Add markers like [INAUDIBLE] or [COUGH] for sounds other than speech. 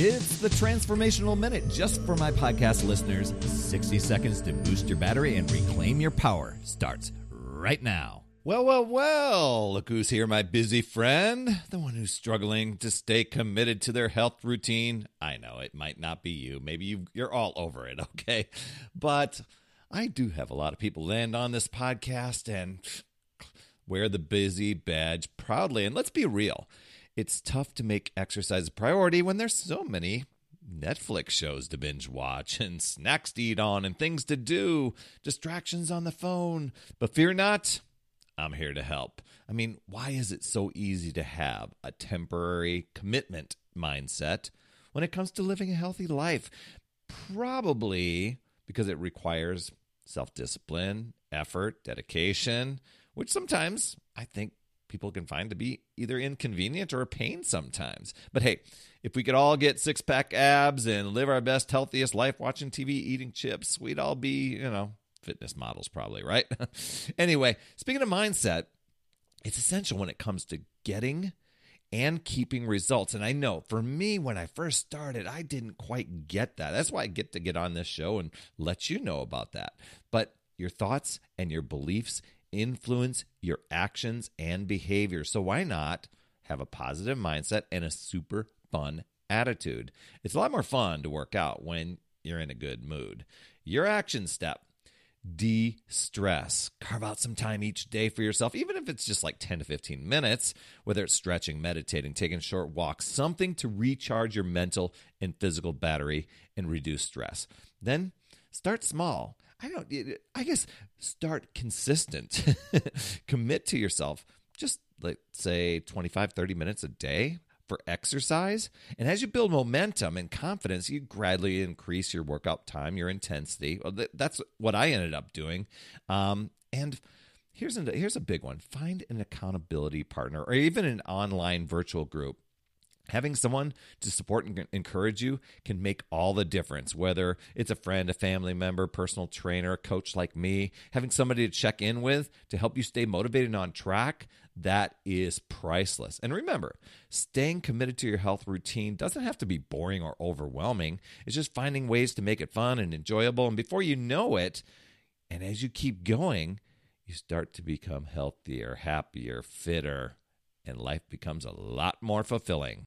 It's the Transformational Minute just for my podcast listeners. 60 seconds to boost your battery and reclaim your power starts right now. Well, well, well, look who's here, my busy friend, the one who's struggling to stay committed to their health routine. I know it might not be you. Maybe you, you're all over it, [LAUGHS] okay? But I do have a lot of people land on this podcast and wear the busy badge proudly. And let's be real, it's tough to make exercise a priority when there's so many Netflix shows to binge watch [LAUGHS] and snacks to eat on and things to do, distractions on the phone. But fear not, I'm here to help. I mean, why is it so easy to have a temporary commitment mindset when it comes to living a healthy life? Probably because it requires self discipline, effort, dedication, which sometimes I think people can find to be either inconvenient or a pain sometimes. But hey, if we could all get six pack abs and live our best, healthiest life watching TV, eating chips, we'd all be, you know, fitness models, probably, right? [LAUGHS] anyway, speaking of mindset, it's essential when it comes to getting and keeping results. And I know for me, when I first started, I didn't quite get that. That's why I get to get on this show and let you know about that. But your thoughts and your beliefs influence your actions and behavior. So why not have a positive mindset and a super fun attitude? It's a lot more fun to work out when you're in a good mood. Your action step de stress. Carve out some time each day for yourself, even if it's just like 10 to 15 minutes, whether it's stretching, meditating, taking short walks, something to recharge your mental and physical battery and reduce stress. Then start small. I don't, I guess start consistent. [LAUGHS] Commit to yourself. Just like say 25, 30 minutes a day for exercise. And as you build momentum and confidence, you gradually increase your workout time, your intensity. That's what I ended up doing. Um, and here's here's a big one find an accountability partner or even an online virtual group Having someone to support and encourage you can make all the difference, whether it's a friend, a family member, personal trainer, a coach like me. Having somebody to check in with to help you stay motivated and on track, that is priceless. And remember, staying committed to your health routine doesn't have to be boring or overwhelming. It's just finding ways to make it fun and enjoyable. And before you know it, and as you keep going, you start to become healthier, happier, fitter and life becomes a lot more fulfilling.